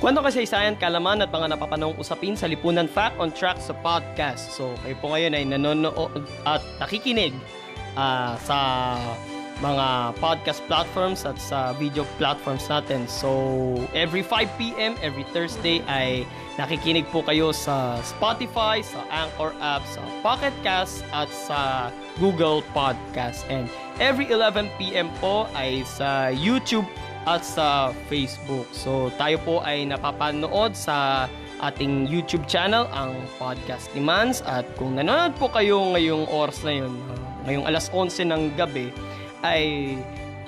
Kwento kasaysayan, kalaman at mga napapanahong usapin sa Lipunan Fact on Track sa podcast. So, kayo po ngayon ay nanonood at nakikinig uh, sa mga podcast platforms at sa video platforms natin. So, every 5 p.m., every Thursday ay nakikinig po kayo sa Spotify, sa Anchor app, sa Pocket Cast at sa Google Podcast. And every 11 p.m. po ay sa YouTube at sa Facebook. So tayo po ay napapanood sa ating YouTube channel, ang Podcast ni Mans. At kung nanonood po kayo ngayong oras na yun, uh, ngayong alas 11 ng gabi, ay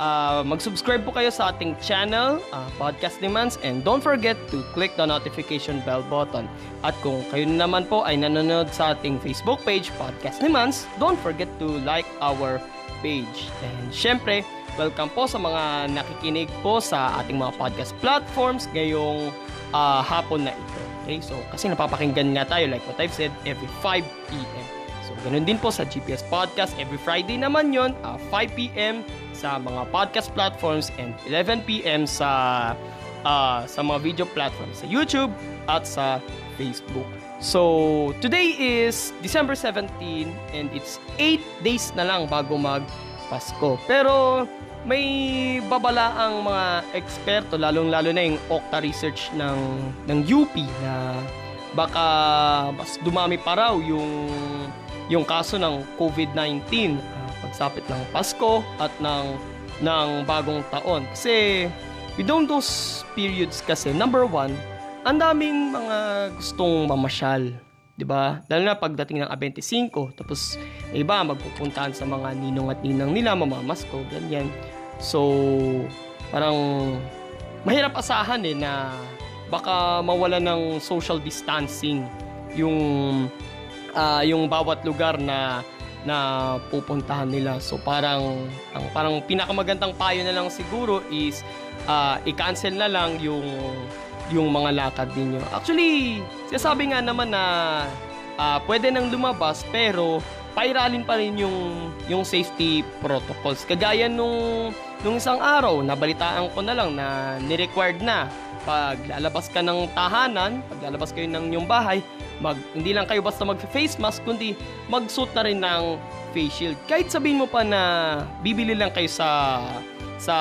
uh, mag-subscribe po kayo sa ating channel, uh, Podcast ni Mans. And don't forget to click the notification bell button. At kung kayo naman po ay nanonood sa ating Facebook page, Podcast ni Mans, don't forget to like our page. And syempre, Welcome po sa mga nakikinig po sa ating mga podcast platforms ngayong uh, hapon na ito. Okay, so kasi napapakinggan nga tayo like what I've said every 5 p.m. So ganun din po sa GPS Podcast every Friday naman yon uh, 5 p.m. sa mga podcast platforms and 11 p.m. sa uh, sa mga video platforms sa YouTube at sa Facebook. So today is December 17 and it's 8 days na lang bago mag Pasko. Pero may babala ang mga eksperto lalong-lalo na yung Okta research ng ng UP na baka mas dumami pa raw yung yung kaso ng COVID-19 uh, ah, pagsapit ng Pasko at ng ng bagong taon kasi within those periods kasi number one ang daming mga gustong mamasyal 'di ba? Lalo na pagdating ng A25, tapos iba magpupuntahan sa mga ninong at ninang nila, mamamasko, ganyan. So, parang mahirap asahan eh na baka mawala ng social distancing yung uh, yung bawat lugar na na pupuntahan nila. So parang ang parang pinakamagandang payo na lang siguro is uh, i-cancel na lang yung yung mga lakad ninyo. Actually, sinasabi nga naman na uh, pwede nang lumabas pero pairalin pa rin yung yung safety protocols. Kagaya nung nung isang araw, nabalitaan ko na lang na ni-required na pag lalabas ka ng tahanan, pag lalabas kayo ng inyong bahay, mag, hindi lang kayo basta mag-face mask, kundi mag-suit na rin ng face shield. Kahit sabihin mo pa na bibili lang kayo sa sa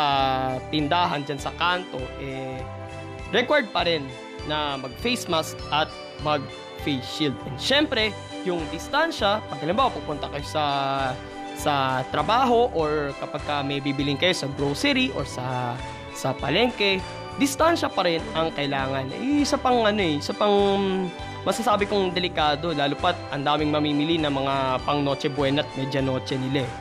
tindahan dyan sa kanto, eh, required pa rin na mag-face mask at mag-face shield. And syempre, yung distansya, pag halimbawa pupunta kayo sa sa trabaho or kapag ka may bibiling kayo sa grocery or sa sa palengke, distansya pa rin ang kailangan. Eh, isa pang ano eh, isa pang masasabi kong delikado lalo pat ang daming mamimili ng mga pang Noche Buena at Medianoche nila eh.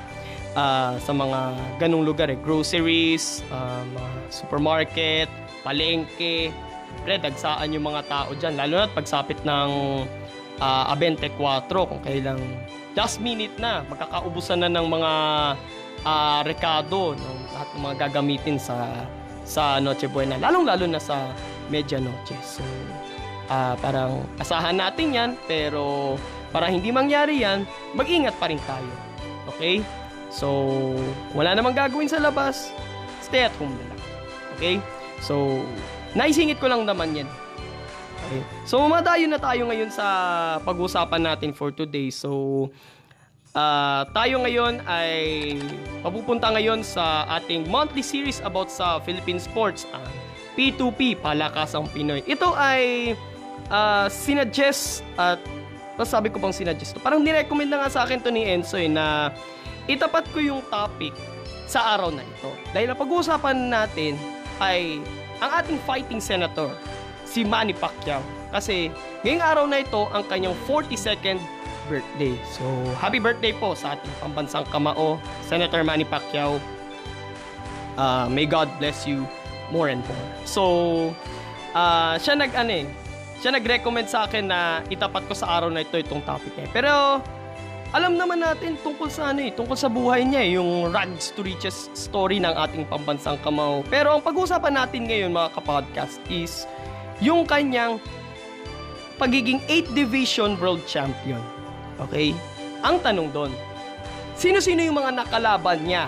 Uh, sa mga ganong lugar eh, groceries, uh, mga supermarket, palengke, pre, dagsaan yung mga tao dyan. Lalo na pagsapit ng uh, A24 kung kailang last minute na, magkakaubusan na ng mga uh, rekado, no? lahat ng mga gagamitin sa sa Noche Buena, lalong-lalo na sa Medianoche. So, uh, parang asahan natin yan, pero para hindi mangyari yan, mag-ingat pa rin tayo. Okay? So, wala namang gagawin sa labas, stay at home na lang. Okay? So, naisingit ko lang naman yan. Okay. So, madayo na tayo ngayon sa pag-usapan natin for today. So, uh, tayo ngayon ay papupunta ngayon sa ating monthly series about sa Philippine sports. Uh, P2P, Palakasang Pinoy. Ito ay uh, sinuggest at uh, sabi ko pang sinuggest to. Parang nirecommend na nga sa akin to ni Enzo eh, na itapat ko yung topic sa araw na ito. Dahil ang pag-uusapan natin ay ang ating fighting senator, si Manny Pacquiao. Kasi ngayong araw na ito ang kanyang 42nd birthday. So, happy birthday po sa ating pambansang kamao, Senator Manny Pacquiao. uh, may God bless you more and more. So, uh, siya nag ano eh, siya nag-recommend sa akin na itapat ko sa araw na ito itong topic niya. Pero alam naman natin tungkol sa ano eh, tungkol sa buhay niya eh, yung rags to riches story ng ating pambansang kamao. Pero ang pag-uusapan natin ngayon mga kapodcast is yung kanyang pagiging 8 Division World Champion. Okay? Ang tanong doon, sino-sino yung mga nakalaban niya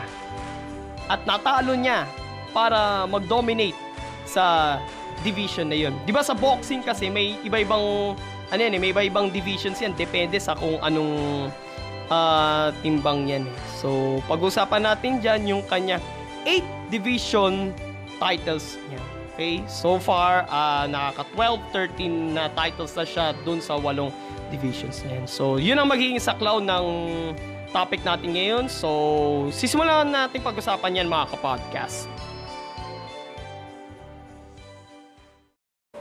at natalo niya para mag-dominate sa division na yun. 'Di ba sa boxing kasi may iba-ibang ano yan, eh, may iba-ibang divisions yan depende sa kung anong uh, timbang yan. Eh. So, pag-usapan natin dyan yung kanya 8 division titles niya. Okay? So far, uh, nakaka 12, 13 na titles na siya dun sa walong divisions na yan. So, yun ang magiging saklaw ng topic natin ngayon. So, sisimulan natin pag-usapan yan mga kapodcast.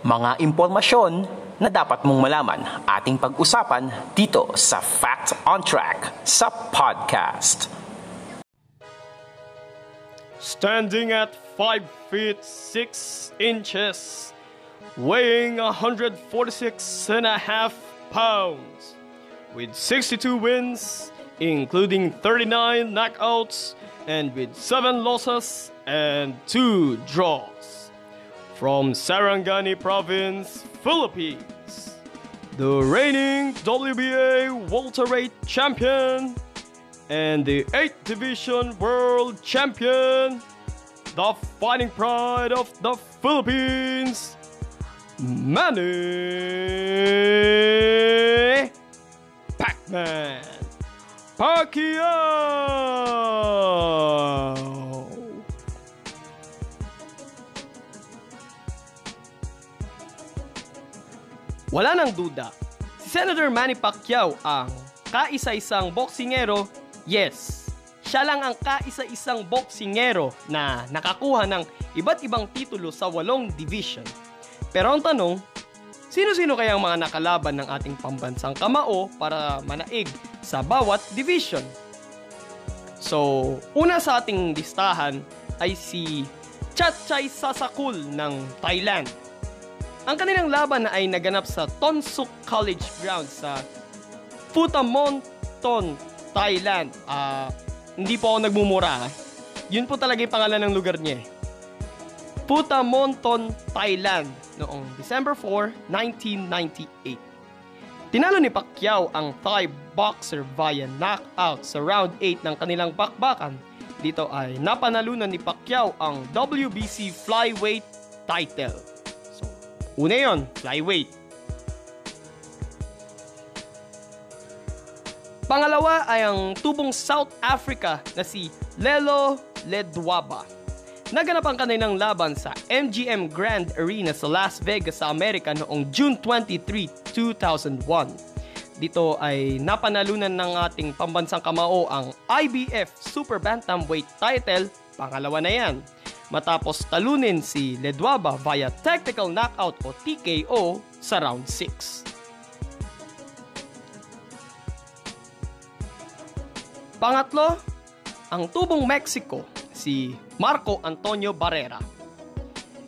Mga impormasyon na dapat mong malaman. Ating pag-usapan dito sa Fact on Track sa podcast. Standing at 5 feet 6 inches, weighing 146 and a half pounds, with 62 wins, including 39 knockouts, and with 7 losses and 2 draws from Sarangani Province, Philippines. The reigning WBA welterweight champion and the 8th Division World Champion, the fighting pride of the Philippines, Manny Pacquiao. Wala nang duda, si Senator Manny Pacquiao ang kaisa-isang boksingero, yes, siya lang ang kaisa-isang boksingero na nakakuha ng iba't ibang titulo sa walong division. Pero ang tanong, sino-sino kaya ang mga nakalaban ng ating pambansang kamao para manaig sa bawat division? So, una sa ating listahan ay si Chatchay Sasakul ng Thailand ang kanilang laban ay naganap sa Tonsuk College Ground sa Putamonton, Thailand. Uh, hindi po ako nagmumura. Yun po talaga yung pangalan ng lugar niya. Eh. Putamonton, Thailand noong December 4, 1998. Tinalo ni Pacquiao ang Thai boxer via knockout sa round 8 ng kanilang bakbakan. Dito ay napanalunan ni Pacquiao ang WBC flyweight title. Una yon, flyweight. Pangalawa ay ang tubong South Africa na si Lelo Ledwaba. Naganap ang kanilang laban sa MGM Grand Arena sa Las Vegas sa Amerika noong June 23, 2001. Dito ay napanalunan ng ating pambansang kamao ang IBF Super Bantamweight title, pangalawa na yan matapos talunin si Ledwaba via technical knockout o TKO sa round 6. Pangatlo, ang tubong Mexico, si Marco Antonio Barrera.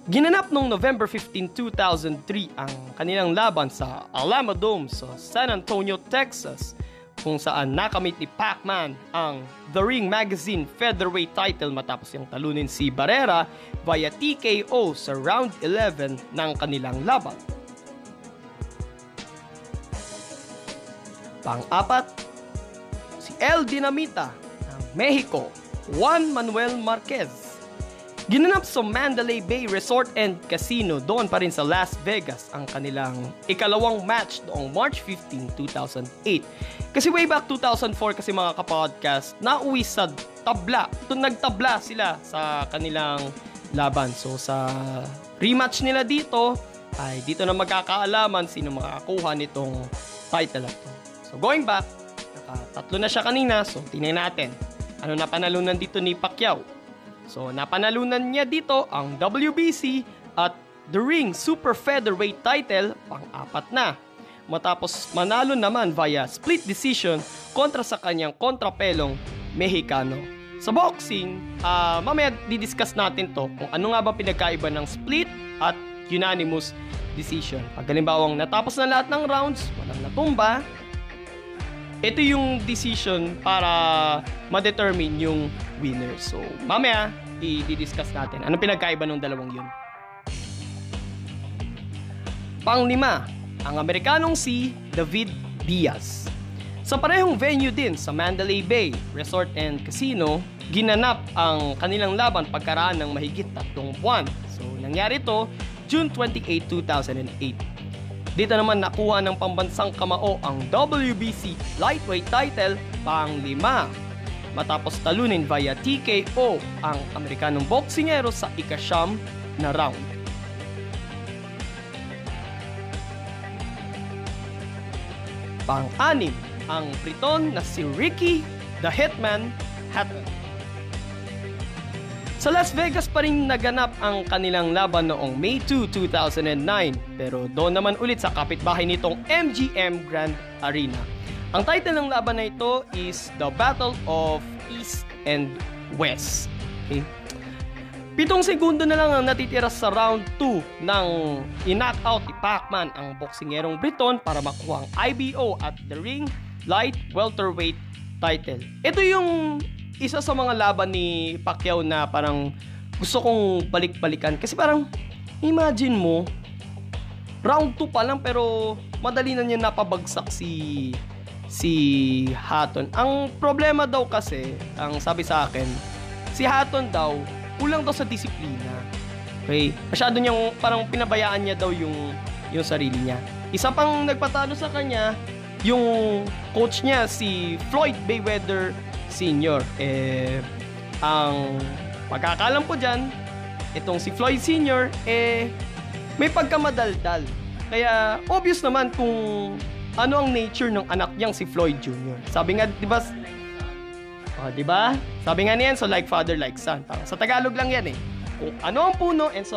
Ginanap noong November 15, 2003 ang kanilang laban sa Alamo Dome sa San Antonio, Texas kung saan nakamit ni Pac-Man ang The Ring Magazine featherweight title matapos yung talunin si Barrera via TKO sa round 11 ng kanilang laban. Pang-apat, si El Dinamita ng Mexico, Juan Manuel Marquez Ginanap sa Mandalay Bay Resort and Casino doon pa rin sa Las Vegas ang kanilang ikalawang match noong March 15, 2008. Kasi way back 2004 kasi mga kapodcast, nauwi sa tabla. Ito nagtabla sila sa kanilang laban. So sa rematch nila dito, ay dito na magkakaalaman sino makakuha nitong title na to. So going back, nakatatlo na siya kanina. So tingnan natin. Ano na panalunan dito ni Pacquiao? So napanalunan niya dito ang WBC at The Ring Super Featherweight title pang-apat na. Matapos manalo naman via split decision kontra sa kanyang kontrapelong Mexicano Sa boxing, uh, mamaya didiscuss natin to kung ano nga ba pinagkaiba ng split at unanimous decision. Pag halimbawang natapos na lahat ng rounds, walang natumba, ito yung decision para ma-determine yung winner. So, mamaya, i-discuss natin. Anong pinagkaiba ng dalawang yun? Panglima, ang Amerikanong si David Diaz. Sa parehong venue din sa Mandalay Bay Resort and Casino, ginanap ang kanilang laban pagkaraan ng mahigit tatlong buwan. So, nangyari ito June 28, 2008. Dito naman nakuha ng pambansang kamao ang WBC lightweight title pang lima matapos talunin via TKO ang Amerikanong boksingero sa ikasyam na round. Pang-anim, ang Briton na si Ricky the Hitman Hatton. Sa Las Vegas pa rin naganap ang kanilang laban noong May 2, 2009 pero doon naman ulit sa kapitbahay nitong MGM Grand Arena. Ang title ng laban na ito is The Battle of East and West. Okay? Pitong segundo na lang ang natitira sa round 2 nang in-knockout ni Pacman ang boksingerong Briton para makuha ang IBO at the ring light welterweight title. Ito yung isa sa mga laban ni Pacquiao na parang gusto kong balik-balikan kasi parang imagine mo round 2 pa lang pero madali na niya napabagsak si si Hatton. Ang problema daw kasi, ang sabi sa akin, si Hatton daw kulang daw sa disiplina. Okay? Masyado niyang parang pinabayaan niya daw yung yung sarili niya. Isa pang nagpatalo sa kanya, yung coach niya si Floyd Mayweather Sr. Eh ang pagkakalam ko diyan, itong si Floyd Sr. eh may pagkamadaldal. Kaya obvious naman kung ano ang nature ng anak niyang si Floyd Jr. Sabi nga, 'di ba, Oh, di ba? Sabi nga niyan, so like father, like son. Parang sa Tagalog lang yan eh. Kung ano ang puno, and so,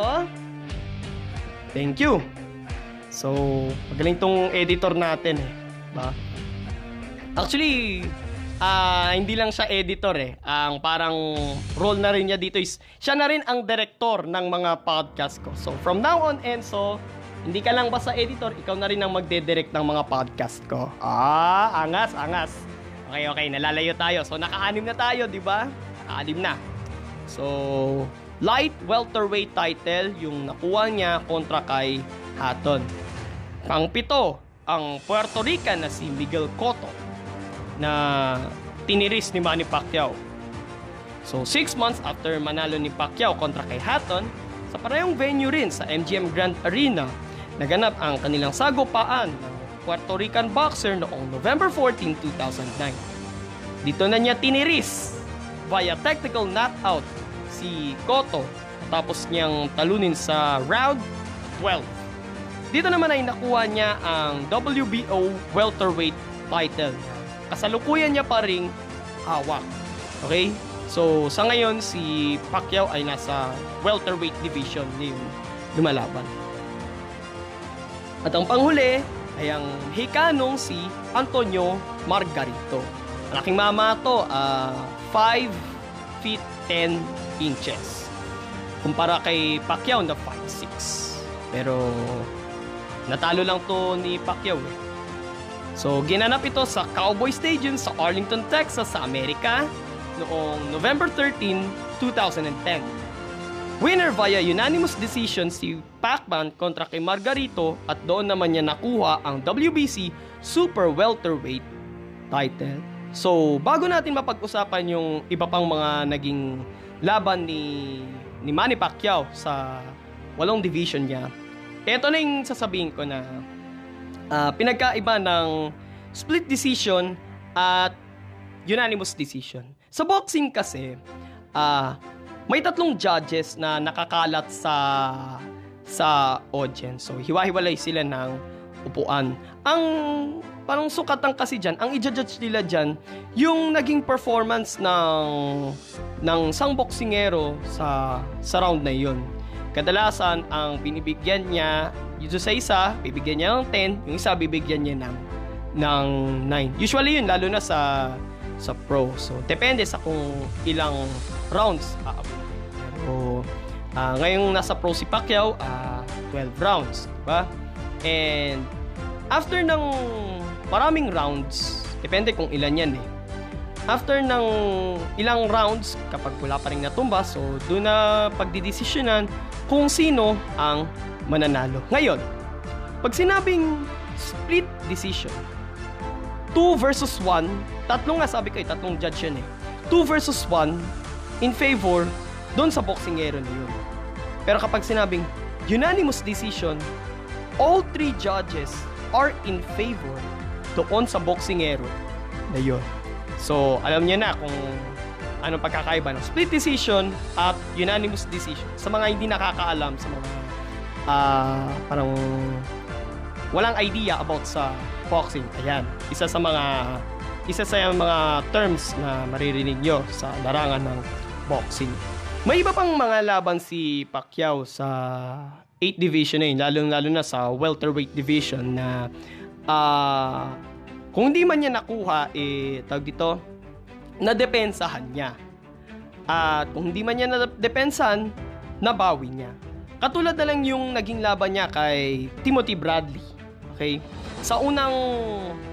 thank you. So, magaling tong editor natin eh. Ba? Actually, uh, hindi lang siya editor eh. Ang parang role na rin niya dito is, siya na rin ang director ng mga podcast ko. So, from now on, Enzo, hindi ka lang basta editor, ikaw na rin ang magde-direct ng mga podcast ko. Ah, angas, angas. Okay, okay, nalalayo tayo. So, naka-anim na tayo, di ba? Naka-anim na. So, light welterweight title yung nakuha niya kontra kay Hatton. Pang-pito, ang Puerto Rican na si Miguel Cotto na tiniris ni Manny Pacquiao. So, 6 months after manalo ni Pacquiao kontra kay Hatton, sa parehong venue rin sa MGM Grand Arena, naganap ang kanilang sagupaan ng Puerto Rican boxer noong November 14, 2009. Dito na niya tiniris via technical knockout si Cotto tapos niyang talunin sa round 12. Dito naman ay nakuha niya ang WBO welterweight title. Kasalukuyan niya pa ring hawak. Okay? So, sa ngayon, si Pacquiao ay nasa welterweight division niya lumalaban. At ang panghuli, ay ang Hikanong si Antonio Margarito. Malaking mama to, uh, 5 feet 10 inches. Kumpara kay Pacquiao na 5'6". Pero natalo lang to ni Pacquiao eh. So ginanap ito sa Cowboy Stadium sa Arlington, Texas sa Amerika noong November 13, 2010. Winner via unanimous decision si Pacman kontra kay Margarito at doon naman niya nakuha ang WBC Super Welterweight title. So, bago natin mapag-usapan yung iba pang mga naging laban ni ni Manny Pacquiao sa walong division niya, ito na yung sasabihin ko na uh, pinagkaiba ng split decision at unanimous decision. Sa boxing kasi, uh, may tatlong judges na nakakalat sa sa audience. So, hiwa-hiwalay sila ng upuan. Ang parang sukatan kasi dyan, ang i-judge nila dyan, yung naging performance ng ng sang boksingero sa, sa round na yun. Kadalasan, ang binibigyan niya, yung sa isa, bibigyan niya ng 10, yung isa bibigyan niya ng, ng 9. Usually yun, lalo na sa sa pro. So, depende sa kung ilang rounds aabutin. Pero, uh, ngayong nasa pro si Pacquiao, uh, 12 rounds, di ba? And, after ng maraming rounds, depende kung ilan yan eh. After ng ilang rounds, kapag wala pa rin natumba, so doon na pagdidesisyonan kung sino ang mananalo. Ngayon, pag sinabing split decision, 2 versus 1, tatlo nga sabi ko eh, tatlong judge yan eh. 2 versus 1 in favor doon sa boxingero na yun. Pero kapag sinabing unanimous decision, all three judges are in favor doon sa boxingero na yun. So, alam niyo na kung anong pagkakaiba ng split decision at unanimous decision. Sa mga hindi nakakaalam, sa mga uh, parang walang idea about sa boxing. Ayan, isa sa mga isa sa mga terms na maririnig nyo sa larangan ng boxing. May iba pang mga laban si Pacquiao sa 8 division na yun, lalo-lalo na sa welterweight division na uh, kung hindi man niya nakuha, eh, tawag dito, nadepensahan niya. At kung hindi man niya nadepensahan, nabawi niya. Katulad na lang yung naging laban niya kay Timothy Bradley. Okay? Sa unang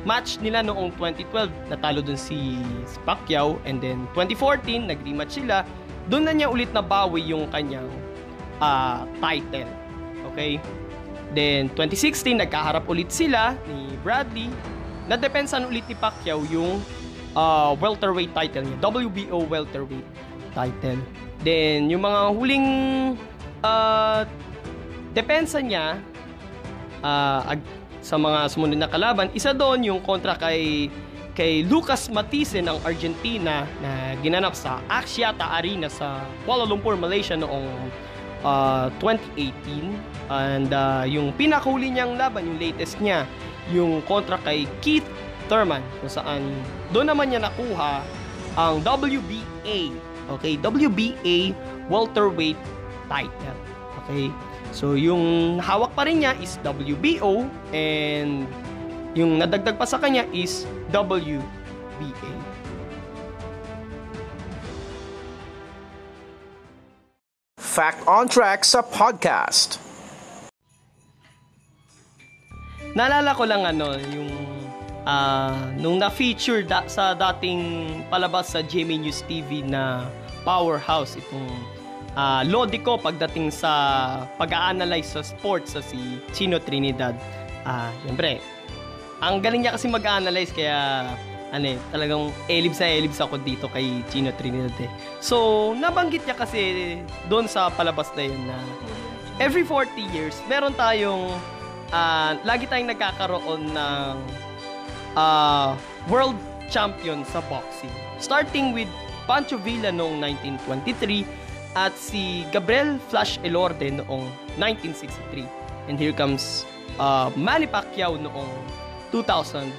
match nila noong 2012, natalo dun si, Pacquiao. And then 2014, nag-rematch sila. Doon na niya ulit nabawi yung kanyang uh, title. Okay? Then 2016, nagkaharap ulit sila ni Bradley nadepensan ulit ni Pacquiao yung uh, welterweight title niya, WBO welterweight title. Then, yung mga huling uh, depensa niya uh, sa mga sumunod na kalaban, isa doon yung kontra kay kay Lucas Matisse ng Argentina na ginanap sa Axiata Arena sa Kuala Lumpur, Malaysia noong uh, 2018. And uh, yung pinakahuli niyang laban, yung latest niya, yung kontra kay Keith Thurman kung saan doon naman niya nakuha ang WBA okay WBA welterweight title. Okay so yung hawak pa rin niya is WBO and yung nadagdag pa sa kanya is WBA Fact on Track sa podcast. Naalala ko lang ano, yung uh, nung na-feature da- sa dating palabas sa GMA News TV na Powerhouse itong uh, lodi ko pagdating sa pag-a-analyze sa sports sa si Chino Trinidad. Ah, uh, siyempre, ang galing niya kasi mag-analyze kaya ano eh, talagang elibs na elibs ako dito kay Chino Trinidad eh. So, nabanggit niya kasi doon sa palabas na yun na every 40 years, meron tayong uh, lagi tayong nagkakaroon ng uh, world champion sa boxing. Starting with Pancho Villa noong 1923 at si Gabriel Flash Elorde noong 1963. And here comes uh, Manny Pacquiao noong 2003.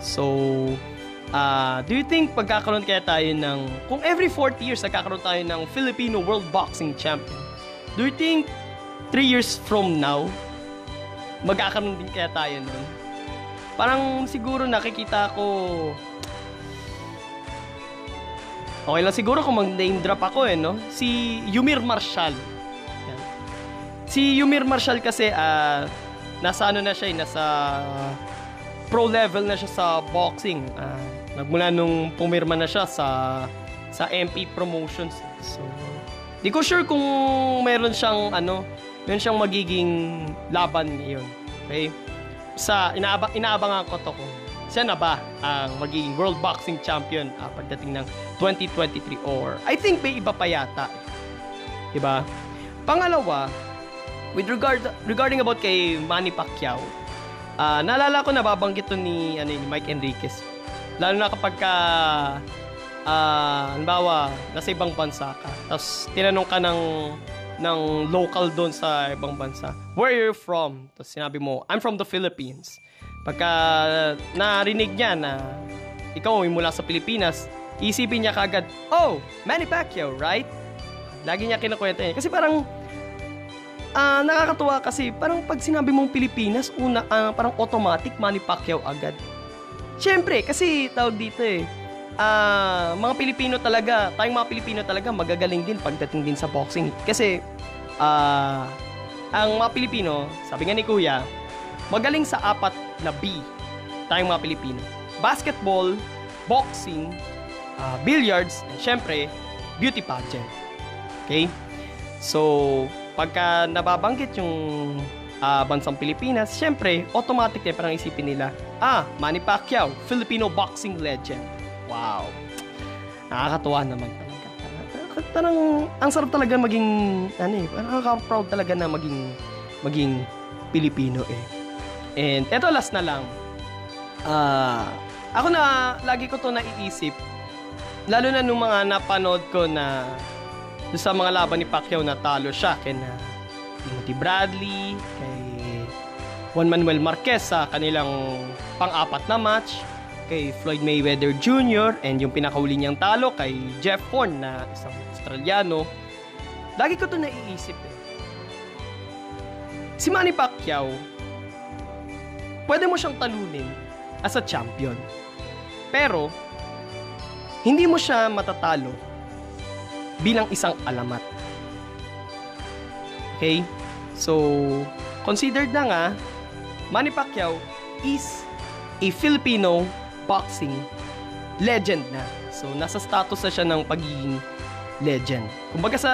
So, uh, do you think pagkakaroon kaya tayo ng, kung every 40 years nagkakaroon tayo ng Filipino World Boxing Champion, do you think 3 years from now, magkakaroon din kaya tayo nun. Parang siguro nakikita ko Okay lang siguro kung mag-name drop ako eh, no? Si Yumir Marshall. Si Yumir Marshall kasi, uh, nasa ano na siya eh, nasa pro level na siya sa boxing. Uh, nagmula nung pumirma na siya sa sa MP Promotions. So, di ko sure kung meron siyang ano, yun siyang magiging laban ngayon. Okay? Sa inaabang inaabangan ko to kung siya na ba ang magiging World Boxing Champion uh, pagdating ng 2023 or I think may iba pa yata. 'Di ba? Pangalawa, with regard regarding about kay Manny Pacquiao, uh, naalala ko nababanggit to ni ano ni Mike Enriquez. Lalo na kapag ka uh, halimbawa, nasa ibang bansa ka, tapos tinanong ka ng ng local doon sa ibang bansa. Where are you from? Tapos sinabi mo, I'm from the Philippines. Pagka narinig niya na ikaw ay mula sa Pilipinas, isipin niya kagad, oh, Manny Pacquiao, right? Lagi niya kinukwento niya. Kasi parang, uh, nakakatuwa kasi parang pag sinabi mong Pilipinas, una, uh, parang automatic Manny Pacquiao agad. Siyempre, kasi tawag dito eh, ah, mga Pilipino talaga, tayong mga Pilipino talaga magagaling din pagdating din sa boxing. Kasi ah, ang mga Pilipino, sabi nga ni Kuya, magaling sa apat na B tayong mga Pilipino. Basketball, boxing, ah, billiards, and syempre, beauty pageant. Okay? So, pagka nababanggit yung ah, bansang Pilipinas, syempre, automatic na parang isipin nila, ah, Manny Pacquiao, Filipino boxing legend. Wow. Nakakatuwa naman talaga. Parang, ang sarap talaga maging, ano eh, parang nakaka-proud talaga na maging, maging Pilipino eh. And eto last na lang. Ah, ako na, lagi ko to naiisip, lalo na nung mga napanood ko na sa mga laban ni Pacquiao na talo siya kay na Timothy Bradley, kay Juan Manuel Marquez sa kanilang pang-apat na match, kay Floyd Mayweather Jr. and yung pinakahuli niyang talo kay Jeff Horn na isang Australiano. Lagi ko to naiisip eh. Si Manny Pacquiao, pwede mo siyang talunin as a champion. Pero, hindi mo siya matatalo bilang isang alamat. Okay? So, considered na nga, Manny Pacquiao is a Filipino boxing legend na. So, nasa status na siya ng pagiging legend. Kumbaga sa,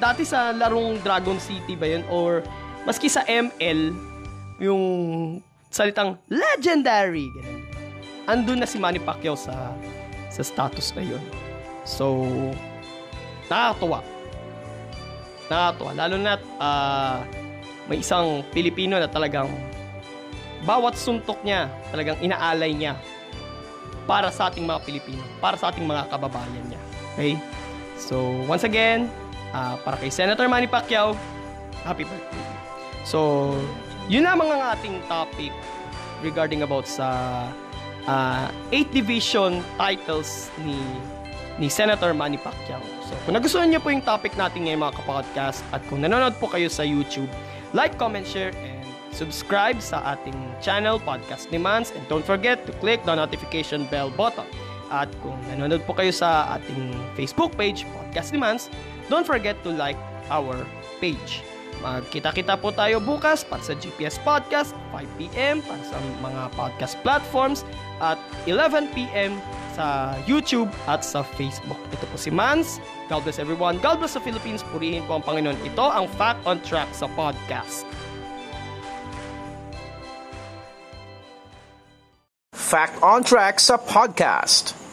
dati sa larong Dragon City ba yun? Or, maski sa ML, yung salitang legendary. Andun na si Manny Pacquiao sa, sa status na yun. So, nakakatuwa. Nakakatuwa. Lalo na uh, may isang Pilipino na talagang bawat suntok niya, talagang inaalay niya para sa ating mga Pilipino, para sa ating mga kababayan niya. Okay? So, once again, uh, para kay Senator Manny Pacquiao, happy birthday. So, yun lamang ang ating topic regarding about sa uh, 8 division titles ni ni Senator Manny Pacquiao. So, kung nagustuhan niyo po yung topic natin ngayon mga kapodcast at kung nanonood po kayo sa YouTube, like, comment, share, and subscribe sa ating channel, Podcast Demands, and don't forget to click the notification bell button. At kung nanonood po kayo sa ating Facebook page, Podcast Demands, don't forget to like our page. Magkita-kita po tayo bukas para sa GPS Podcast, 5pm para sa mga podcast platforms, at 11pm sa YouTube at sa Facebook. Ito po si Mans. God bless everyone. God bless the Philippines. Purihin po ang Panginoon. Ito ang Fact on Track sa podcast. Fact on Track sa podcast.